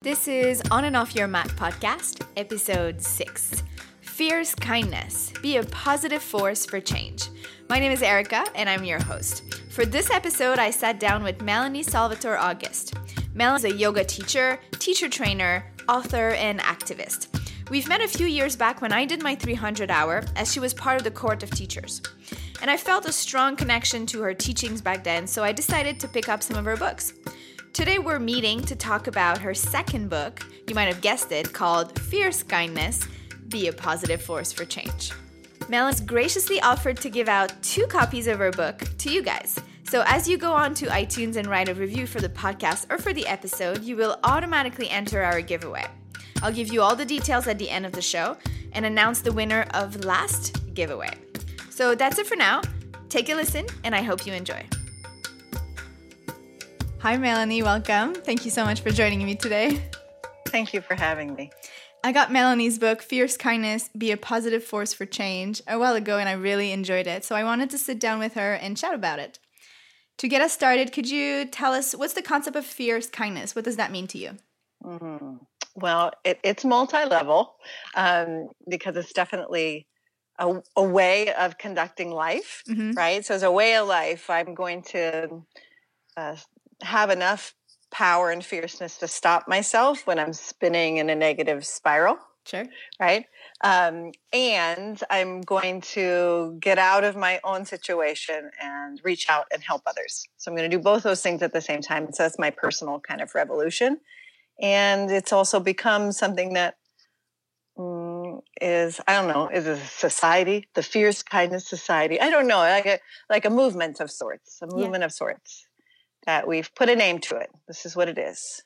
This is On and Off Your Mat podcast, episode 6 Fierce Kindness Be a Positive Force for Change. My name is Erika, and I'm your host. For this episode, I sat down with Melanie Salvatore August. Melanie is a yoga teacher, teacher trainer, author, and activist. We've met a few years back when I did my 300 hour, as she was part of the court of teachers. And I felt a strong connection to her teachings back then, so I decided to pick up some of her books. Today we're meeting to talk about her second book, you might have guessed it, called Fierce Kindness Be a Positive Force for Change. Mel's graciously offered to give out two copies of her book to you guys. So as you go on to iTunes and write a review for the podcast or for the episode, you will automatically enter our giveaway. I'll give you all the details at the end of the show and announce the winner of last giveaway. So that's it for now. Take a listen, and I hope you enjoy. Hi, Melanie. Welcome. Thank you so much for joining me today. Thank you for having me. I got Melanie's book, Fierce Kindness Be a Positive Force for Change, a while ago, and I really enjoyed it. So I wanted to sit down with her and chat about it. To get us started, could you tell us what's the concept of fierce kindness? What does that mean to you? Mm-hmm. Well, it, it's multi level um, because it's definitely a, a, way of conducting life, mm-hmm. right? So, as a way of life, I'm going to uh, have enough power and fierceness to stop myself when I'm spinning in a negative spiral. Sure. Right. Um, and I'm going to get out of my own situation and reach out and help others. So I'm going to do both those things at the same time. So that's my personal kind of revolution. And it's also become something that mm, is I don't know is a society, the fierce kindness society. I don't know, like a like a movement of sorts, a movement yeah. of sorts that we've put a name to it. This is what it is,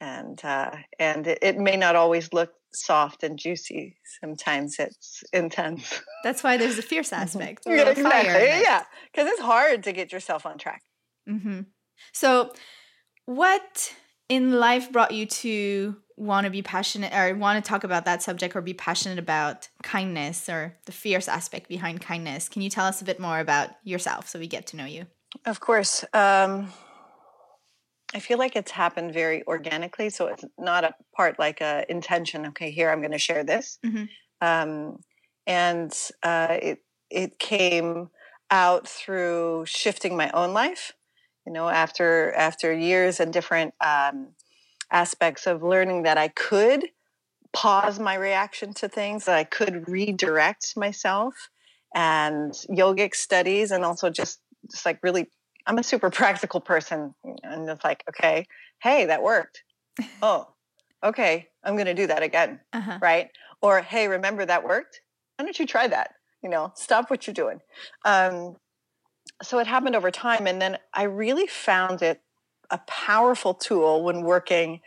and uh, and it, it may not always look soft and juicy. Sometimes it's intense. That's why there's a fierce mm-hmm. aspect. yeah, exactly. Yeah, because it's hard to get yourself on track. Mm-hmm. So, what in life brought you to want to be passionate or want to talk about that subject or be passionate about kindness or the fierce aspect behind kindness? Can you tell us a bit more about yourself so we get to know you? Of course. Um, I feel like it's happened very organically. So it's not a part like a intention. Okay, here I'm going to share this. Mm-hmm. Um, and uh, it it came out through shifting my own life. You know, after after years and different um, aspects of learning that I could pause my reaction to things, that I could redirect myself, and yogic studies, and also just just like really i'm a super practical person and it's like okay hey that worked. Oh okay i'm going to do that again uh-huh. right? Or hey remember that worked? Why don't you try that? You know stop what you're doing. Um, so it happened over time and then i really found it a powerful tool when working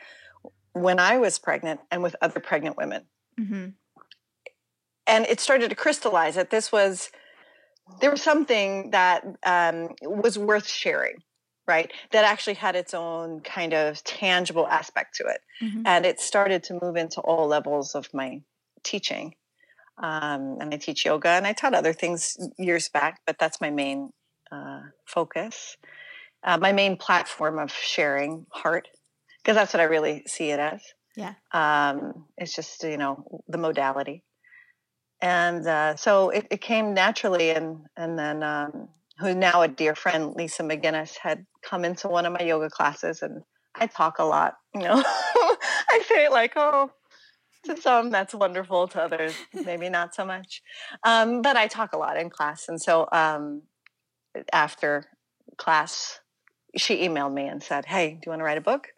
when i was pregnant and with other pregnant women. Mm-hmm. and it started to crystallize that this was there was something that um, was worth sharing right that actually had its own kind of tangible aspect to it. Mm-hmm. and it started to move into all levels of my teaching. Um, and i teach yoga and i taught other things years back but that's my main uh, focus. Uh, my main platform of sharing heart because that's what i really see it as. Yeah. Um, it's just you know the modality and uh, so it, it, came naturally and and then um, who's now a dear friend lisa mcguinness had come into one of my yoga classes and i talk a lot you know? I say it like oh to some that's wonderful to others maybe not so much. Um, but i talk a lot in class and so um, after class she emailed me and said hey do you want to write a book?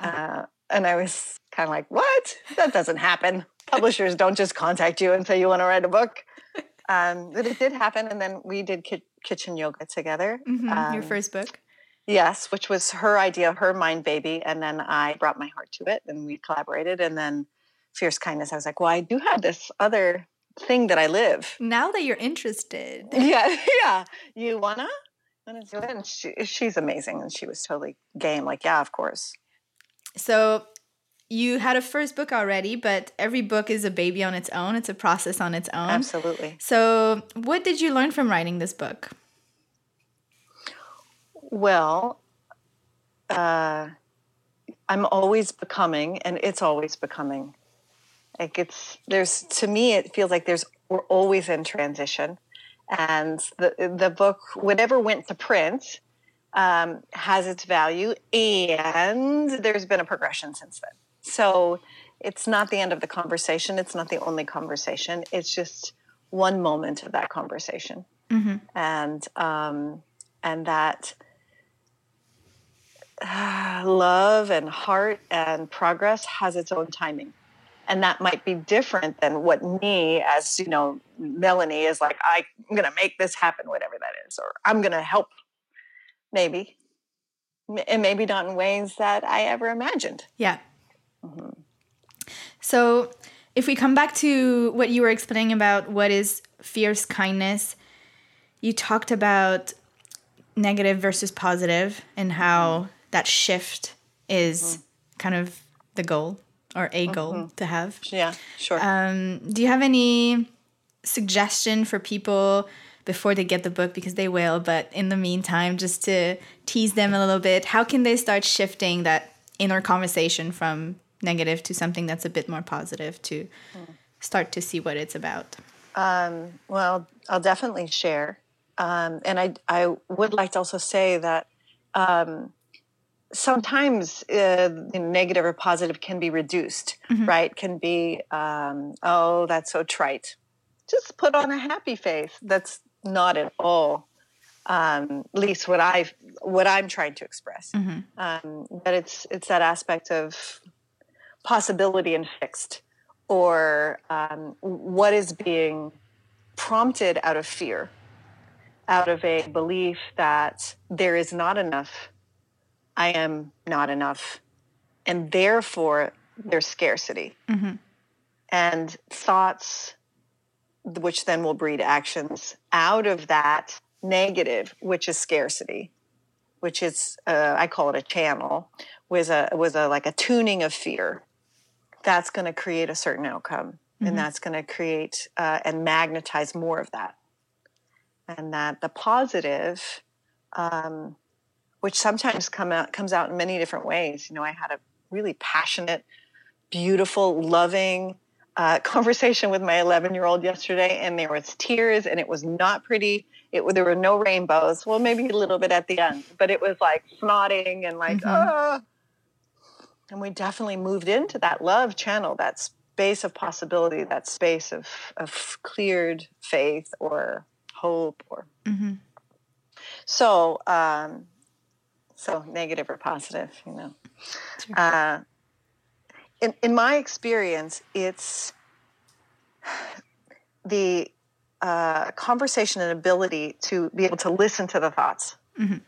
Wow. uh, and i was kind of like what? That doesn't happen publishers don't just contact you and say you want to write a book. Um, but it did happen, and then we did ki- kitchen yoga together. Mm-hmm. Um, Your first book, yes, which was her idea, her mind baby, and then I brought my heart to it, and we collaborated. And then fierce kindness, I was like, well, I do have this other thing that I live. Now that you're interested, yeah, yeah, you wanna? wanna do it? And she, she's amazing, and she was totally game. Like, yeah, of course. So you had a first book already, but every book is a baby on its own. It's a process on its own. Absolutely. So, what did you learn from writing this book? Well, uh, I'm always becoming, and it's always becoming. Like it's there's to me, it feels like there's we're always in transition, and the the book, whatever went to print, um, has its value, and there's been a progression since then. So it's not the end of the conversation. It's not the only conversation. It's just one moment of that conversation, mm-hmm. and um, and that uh, love and heart and progress has its own timing and that might be different than what me as you know melanie is like i'm going to make this happen whatever that is or i'm going to help maybe and maybe not in ways that i ever imagined yeah mm-hmm. so if we come back to what you were explaining about what is fierce kindness you talked about negative versus positive and how that shift is mm-hmm. kind of the goal or a goal mm-hmm. to have. Yeah, sure. Um, do you have any suggestion for people before they get the book because they will, but in the meantime, just to tease them a little bit, how can they start shifting that inner conversation from negative to something that's a bit more positive to start to see what it's about? Um, well, I'll definitely share. Um, and I, I would like to also say that um, sometimes uh, negative or positive can be reduced, mm-hmm. right? Can be, um, oh, that's so trite. Just put on a happy face. That's not at all, um, at least what I what I'm trying to express. Mm-hmm. Um, but it's it's that aspect of possibility and fixed, or um, what is being prompted out of fear, out of a belief that there is not enough I am not enough. And therefore, there's scarcity. Mm-hmm. And thoughts, which then will breed actions out of that negative, which is scarcity, which is, uh, I call it a channel, was a, was a like a tuning of fear. That's going to create a certain outcome. Mm-hmm. And that's going to create uh, and magnetize more of that. And that the positive, um, which sometimes come out comes out in many different ways. You know, I had a really passionate, beautiful, loving uh, conversation with my 11 year old yesterday, and there was tears, and it was not pretty. It there were no rainbows. Well, maybe a little bit at the end, but it was like snotting and like mm-hmm. ah. And we definitely moved into that love channel, that space of possibility, that space of of cleared faith or hope, or. Mm-hmm. So um, so negative or positive, you know. Sure. Uh, in, in my experience, it's the uh, conversation and ability to be able to listen to the thoughts. Mm-hmm.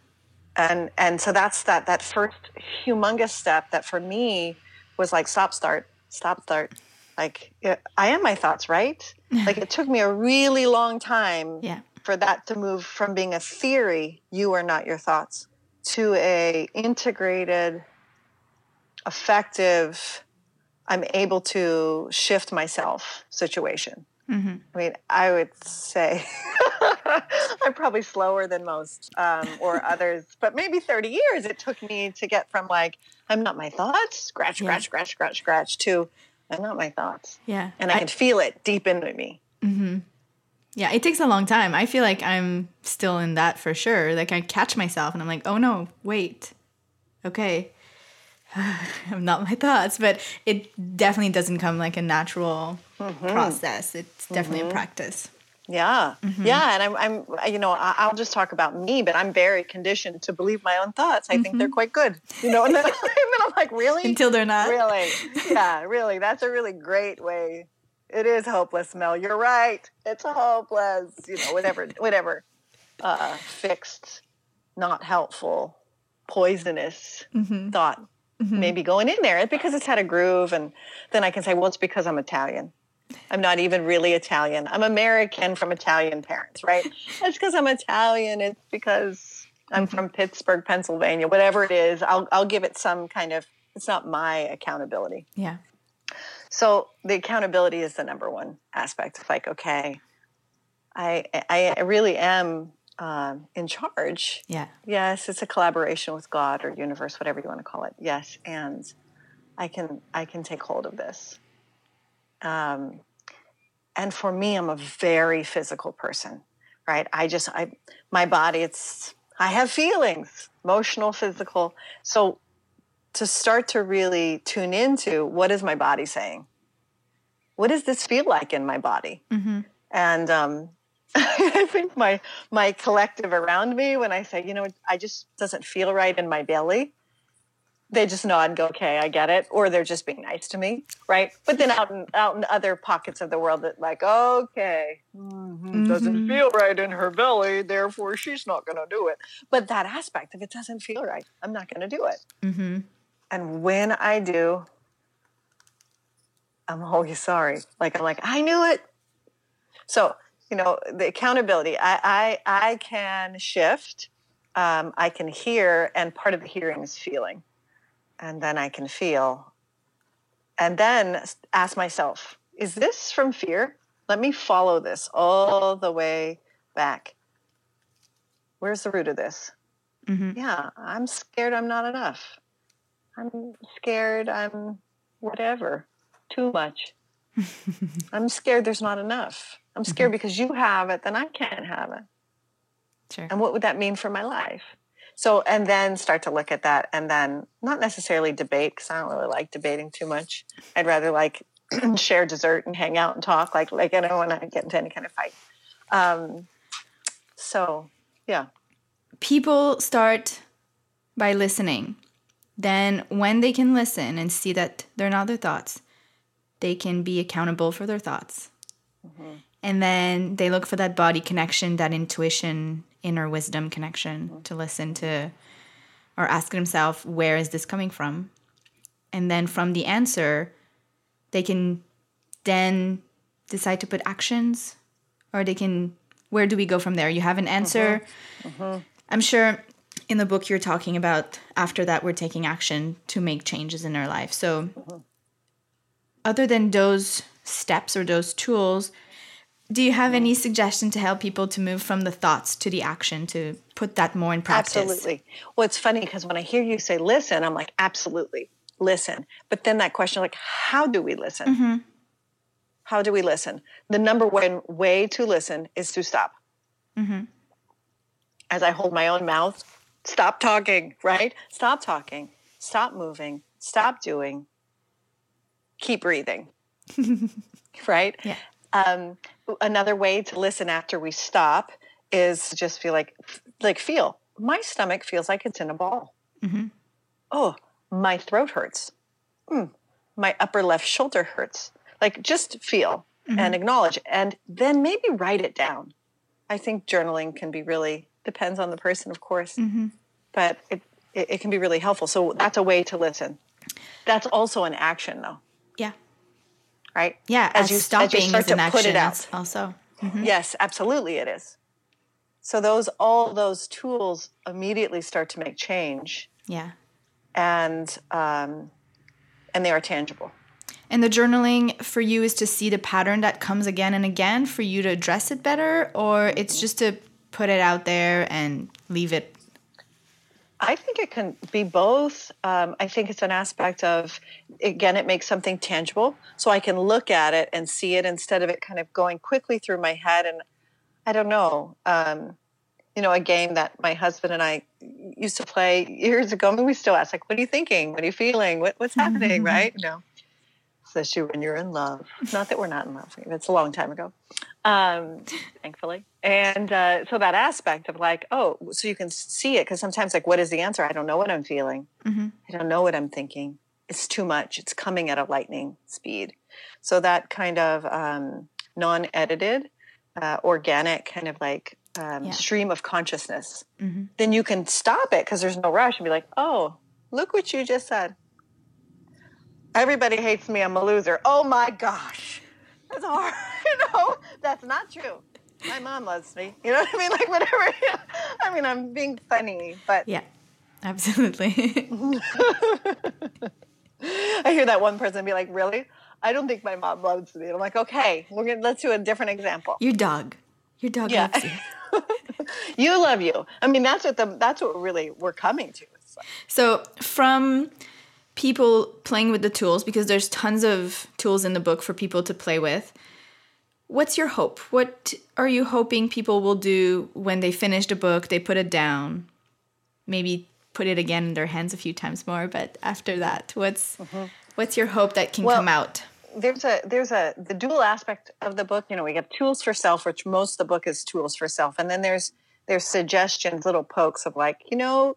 And, and so that's that, that first humongous step that for me was like, stop, start, stop, start. Like, I am my thoughts, right? like, it took me a really long time yeah. for that to move from being a theory, you are not your thoughts, to a integrated effective i'm able to shift myself situation mm-hmm. i mean i would say i'm probably slower than most um, or others but maybe 30 years it took me to get from like i'm not my thoughts scratch yeah. scratch scratch scratch scratch to i'm not my thoughts yeah and i, I can feel it deep into me mm-hmm. Yeah, it takes a long time. I feel like I'm still in that for sure. Like I catch myself and I'm like, oh no, wait. Okay. I'm not my thoughts, but it definitely doesn't come like a natural mm-hmm. process. It's definitely mm-hmm. a practice. Yeah, mm-hmm. yeah, and I'm, I'm, you know, I'll just talk about me, but I'm very conditioned to believe my own thoughts. I think they're mm-hmm. quite good, you know. And then, and then I'm like, really? Until they're not. Really? Yeah, really. That's a really great way it is hopeless, Mel. You're right. It's hopeless. You know, whatever, whatever. Uh, fixed, not helpful, poisonous mm-hmm. thought mm-hmm. maybe going in there because it's had a groove, and then I can say, well, it's because I'm Italian. I'm not even really Italian. I'm American from Italian parents, right? It's because I'm Italian. It's because I'm mm-hmm. from Pittsburgh, Pennsylvania. Whatever it is, I'll I'll give it some kind of. It's not my accountability. Yeah. So the accountability is the number one aspect. It's like, okay, I I really am um, in charge. Yeah. Yes, it's a collaboration with God or universe, whatever you want to call it. Yes, and I can I can take hold of this. Um, and for me, I'm a very physical person, right? I just I my body it's I have feelings, emotional, physical. So to start to really tune into what is my body saying? What does this feel like in my body? Mm-hmm. And um, I think my my collective around me, when I say, you know, I just doesn't feel right in my belly, they just nod and go, okay, I get it, or they're just being nice to me, right? But then out in out in other pockets of the world, that like, okay, mm-hmm, doesn't mm-hmm. feel right in her belly, therefore she's not going to do it. But that aspect, if it doesn't feel right, I'm not going to do it. Mm-hmm. And when I do, I'm always sorry. Like I'm like, I knew it. So you know the accountability i i, I can shift um, i can hear and part of the hearing is feeling and then i can feel and then ask myself is this from fear let me follow this all the way back where's the root of this mm-hmm. yeah i'm scared i'm not enough i'm scared i'm whatever too much i'm scared there's not enough I'm scared mm-hmm. because you have it, then I can't have it. Sure. And what would that mean for my life? So, and then start to look at that and then not necessarily debate because I don't really like debating too much. I'd rather like share dessert and hang out and talk like, like I don't want to get into any kind of fight. Um, so, yeah. People start by listening. Then, when they can listen and see that they're not their thoughts, they can be accountable for their thoughts. Mm-hmm and then they look for that body connection that intuition inner wisdom connection mm-hmm. to listen to or ask themselves where is this coming from and then from the answer they can then decide to put actions or they can where do we go from there you have an answer mm-hmm. Mm-hmm. i'm sure in the book you're talking about after that we're taking action to make changes in our life so mm-hmm. other than those steps or those tools do you have any suggestion to help people to move from the thoughts to the action to put that more in practice? Absolutely. Well, it's funny because when I hear you say listen, I'm like, absolutely, listen. But then that question, like, how do we listen? Mm-hmm. How do we listen? The number one way to listen is to stop. Mm-hmm. As I hold my own mouth, stop talking, right? Stop talking, stop moving, stop doing, keep breathing. right? Yeah. Um, another way to listen after we stop is just feel like like feel my stomach feels like it's in a ball. Mm-hmm. Oh, my throat hurts. Mm, my upper left shoulder hurts. Like just feel mm-hmm. and acknowledge, and then maybe write it down. I think journaling can be really depends on the person, of course, mm-hmm. but it, it it can be really helpful. So that's a way to listen. That's also an action, though right? Yeah, as, as you stopping as you start to put it out. Also, mm-hmm. yes, absolutely, it is. So those all those tools immediately start to make change. Yeah, and um, and they are tangible. And the journaling for you is to see the pattern that comes again and again for you to address it better, or it's just to put it out there and leave it I think it can be both. Um, I think it's an aspect of, again, it makes something tangible. So I can look at it and see it instead of it kind of going quickly through my head. And I don't know, um, you know, a game that my husband and I used to play years ago. I mean, we still ask, like, what are you thinking? What are you feeling? What, what's happening? right? You know, especially when you're in love. Not that we're not in love. It's a long time ago, um, thankfully and uh, so that aspect of like oh so you can see it because sometimes like what is the answer i don't know what i'm feeling mm-hmm. i don't know what i'm thinking it's too much it's coming at a lightning speed so that kind of um, non-edited uh, organic kind of like um, yeah. stream of consciousness mm-hmm. then you can stop it because there's no rush and be like oh look what you just said everybody hates me i'm a loser oh my gosh that's hard you know that's not true my mom loves me. You know what I mean? Like whatever. I mean, I'm being funny, but yeah, absolutely. I hear that one person be like, "Really? I don't think my mom loves me." I'm like, "Okay, we're gonna let's do a different example." Your dog. Your dog yeah. loves you. you love you. I mean, that's what the that's what really we're coming to. So from people playing with the tools, because there's tons of tools in the book for people to play with. What's your hope? What are you hoping people will do when they finish the book? They put it down, maybe put it again in their hands a few times more. But after that, what's mm-hmm. what's your hope that can well, come out? there's a there's a the dual aspect of the book you know we have tools for self which most of the book is tools for self and then there's there's suggestions little pokes of like you know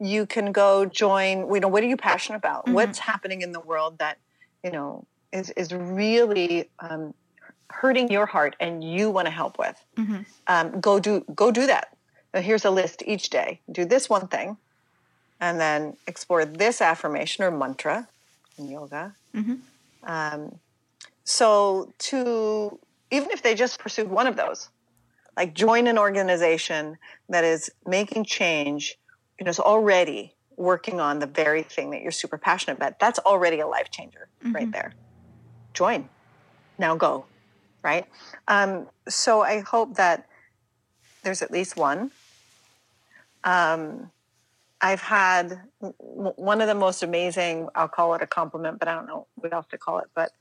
you can go join you know what are you passionate about mm-hmm. what's happening in the world that you know is is really um, hurting your heart and you want to help with mm-hmm. um, go do go do that now, here's a list each day do this one thing and then explore this affirmation or mantra in yoga mm-hmm. Um, so to even if they just pursued one of those, like join an organization that is making change, you know, is already working on the very thing that you're super passionate about. That's already a life changer mm-hmm. right there. Join. Now go. Right. Um, so I hope that there's at least one. Um, I've had one of the most amazing, I'll call it a compliment, but I don't know what else to call it, but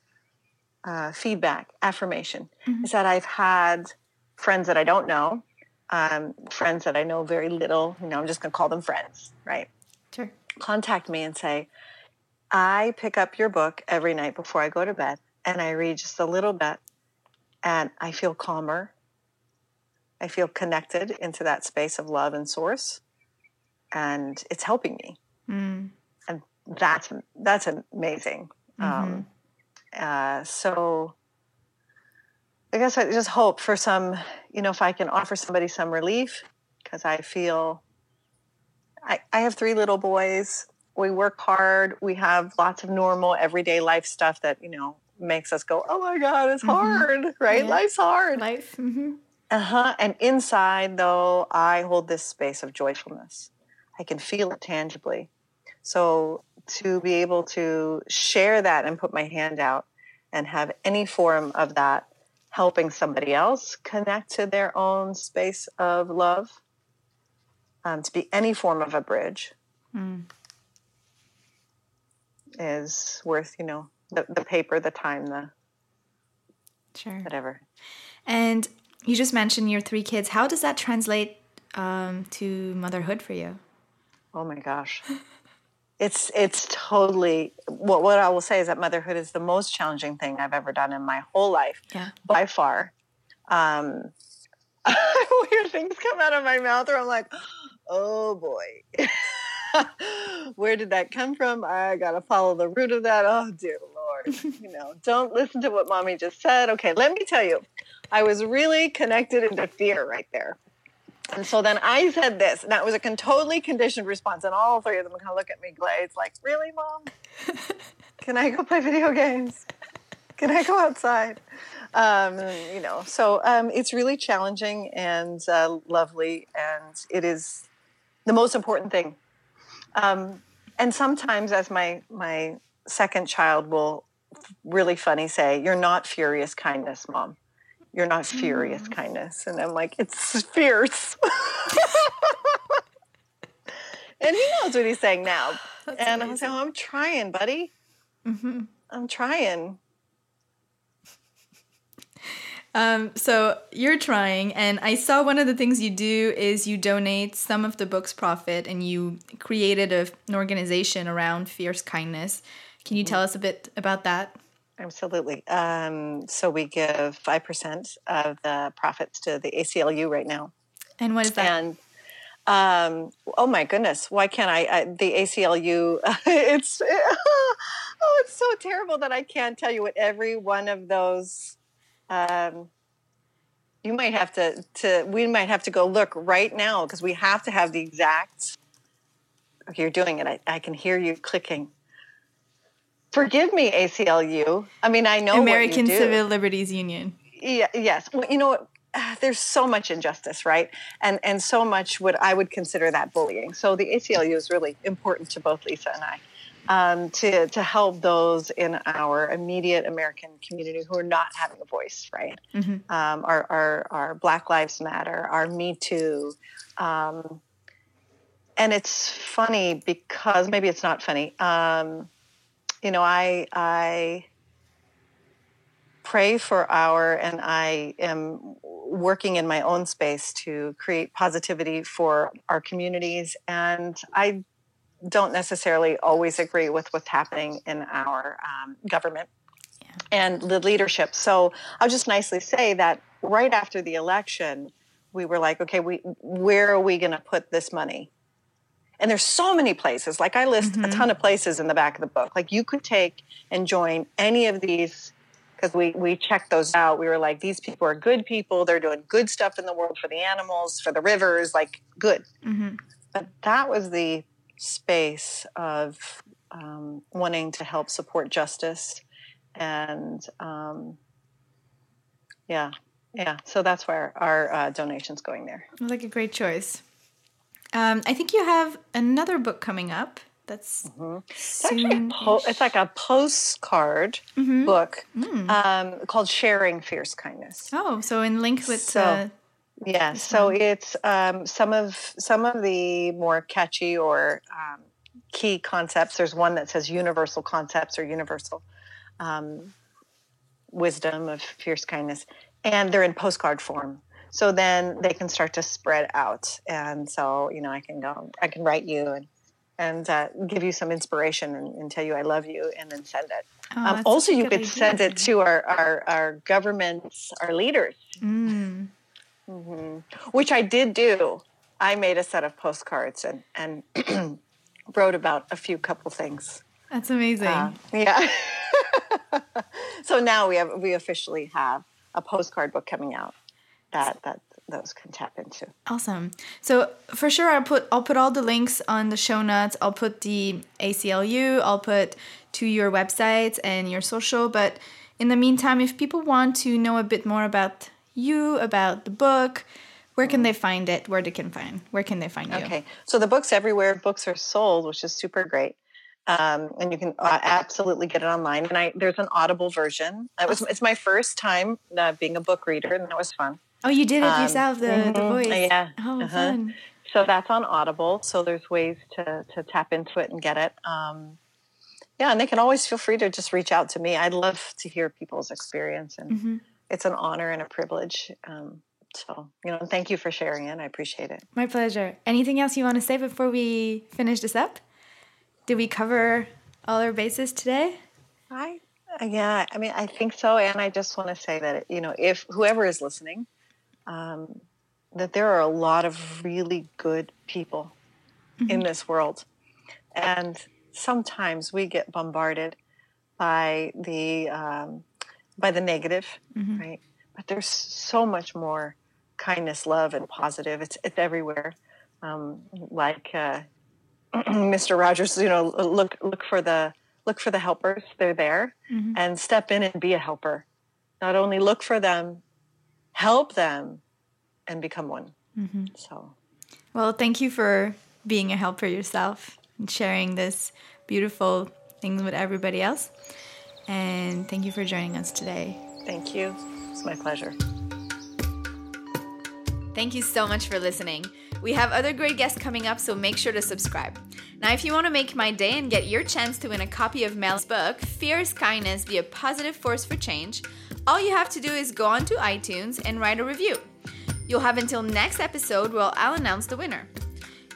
uh, feedback, affirmation, mm-hmm. is that I've had friends that I don't know, um, friends that I know very little, you know, I'm just going to call them friends, right? Sure. Contact me and say, I pick up your book every night before I go to bed and I read just a little bit and I feel calmer. I feel connected into that space of love and source and it's helping me. Mm. And that's that's amazing. Mm-hmm. Um, uh, so I guess I just hope for some, you know, if I can offer somebody some relief, because I feel I, I have three little boys. We work hard. We have lots of normal everyday life stuff that, you know, makes us go, oh my God, it's mm-hmm. hard, right? Yeah. Life's hard. Life. Mm-hmm. Uh huh. And inside, though, I hold this space of joyfulness. I can feel it tangibly. So to be able to share that and put my hand out and have any form of that helping somebody else connect to their own space of love, um, to be any form of a bridge, mm. is worth, you know, the, the paper, the time, the sure, whatever. And you just mentioned your three kids. How does that translate um, to motherhood for you? Oh my gosh. It's it's totally what what I will say is that motherhood is the most challenging thing I've ever done in my whole life. Yeah. By far. Um weird things come out of my mouth or I'm like, oh boy. Where did that come from? I gotta follow the root of that. Oh dear Lord. you know, don't listen to what mommy just said. Okay, let me tell you. I was really connected into fear right there. And so then I said this, and that was a totally conditioned response. And all three of them kind of look at me glazed, like, really, mom? Can I go play video games? Can I go outside? Um, you know, so um, it's really challenging and uh, lovely, and it is the most important thing. Um, and sometimes, as my my second child will really funny say, "You're not furious kindness, mom." You're not furious mm. kindness. And I'm like, it's fierce. and he knows what he's saying now. That's and amazing. I'm saying, oh, I'm trying, buddy. Mm-hmm. I'm trying. Um, so you're trying, and I saw one of the things you do is you donate some of the book's profit, and you created a, an organization around fierce kindness. Can you tell mm. us a bit about that? Absolutely. Um, so we give 5% of the profits to the ACLU right now. And what is that? And um, oh my goodness, why can't I? I the ACLU, it's, oh, it's so terrible that I can't tell you what every one of those, um, you might have to, to, we might have to go look right now because we have to have the exact, okay, you're doing it. I, I can hear you clicking. Forgive me, ACLU. I mean, I know American Civil Liberties Union. Yeah, yes. Well, you know, there's so much injustice, right? And and so much what I would consider that bullying. So the ACLU is really important to both Lisa and I. um, to to help those in our immediate American community who are not having a voice, right? Mm-hmm. Um, our, our our Black Lives Matter, our Me Too. Um, and it's funny because maybe it's not funny. Um, you know, I I pray for our, and I am working in my own space to create positivity for our communities. And I don't necessarily always agree with what's happening in our um, government yeah. and the leadership. So I'll just nicely say that right after the election, we were like, okay, we where are we going to put this money? And there's so many places. Like I list mm-hmm. a ton of places in the back of the book. Like you could take and join any of these because we we checked those out. We were like, these people are good people. They're doing good stuff in the world for the animals, for the rivers, like good. Mm-hmm. But that was the space of um, wanting to help support justice, and um, yeah, yeah. So that's where our, our uh, donations going there. Like a great choice. Um, I think you have another book coming up that's mm-hmm. soon. Po- it's like a postcard mm-hmm. book mm. um, called "Sharing Fierce Kindness." Oh, so in link with so, uh, yeah. So one. it's um, some of some of the more catchy or um, key concepts. There's one that says universal concepts or universal um, wisdom of fierce kindness, and they're in postcard form so then they can start to spread out and so you know i can go i can write you and and uh, give you some inspiration and, and, tell you I love you and then send it. Oh, um, also, you could idea. send it to our, our, our governments, our leaders, mm. mm-hmm. which I did do. I made a set of postcards and, and wrote about a few couple things. That's amazing. Uh, yeah. so now we have we officially have a postcard book coming out that that those can tap into. Awesome. So for sure, I'll put I'll put all the links on the show notes. I'll put the ACLU. I'll put to your websites and your social. But in the meantime, if people want to know a bit more about you, about the book, where can they find it? Where they can find? Where can they find you? Okay, so the book's everywhere. Books are sold, which is super great. Um, and you can uh, absolutely get it online. And I there's an Audible version. It was it's my first time uh, being a book reader, and that was fun. Oh, you did it um, yourself, the, mm-hmm. the voice. Yeah. Oh, uh-huh. fun. So that's on Audible. So there's ways to to tap into it and get it. Um, yeah, and they can always feel free to just reach out to me. I'd love to hear people's experience, and mm-hmm. it's an honor and a privilege. Um, so, you know, thank you for sharing it. I appreciate it. My pleasure. Anything else you want to say before we finish this up? Did we cover all our bases today? I yeah, I mean, I think so, and I just want to say that you know, if whoever is listening, um, that there are a lot of really good people mm-hmm. in this world. And sometimes we get bombarded by the um, by the negative, mm-hmm. right? But there's so much more kindness, love, and positive. It's it's everywhere. Um, like uh, Mr. Rogers, you know, look look for the look for the helpers. They're there, mm-hmm. and step in and be a helper. Not only look for them, help them and become one. Mm-hmm. So, well, thank you for being a helper yourself and sharing this beautiful things with everybody else. And thank you for joining us today. Thank you. It's my pleasure. Thank you so much for listening. We have other great guests coming up, so make sure to subscribe. Now, if you want to make my day and get your chance to win a copy of Mel's book, Fierce Kindness Be a Positive Force for Change, all you have to do is go onto iTunes and write a review. You'll have until next episode where I'll announce the winner.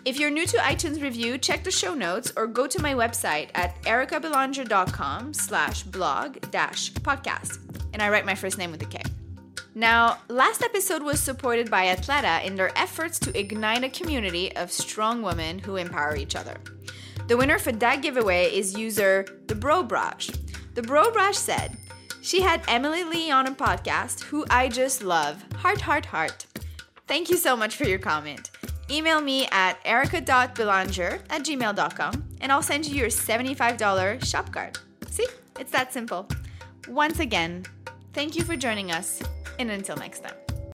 If you're new to iTunes review, check the show notes or go to my website at erikabelanger.com slash blog dash podcast. And I write my first name with a K. Now, last episode was supported by Athleta in their efforts to ignite a community of strong women who empower each other. The winner for that giveaway is user The Bro Brush. The Bro Brush said, she had Emily Lee on a podcast, who I just love. Heart, heart, heart. Thank you so much for your comment. Email me at erika.belanger at gmail.com and I'll send you your $75 shop card. See, it's that simple. Once again, thank you for joining us, and until next time.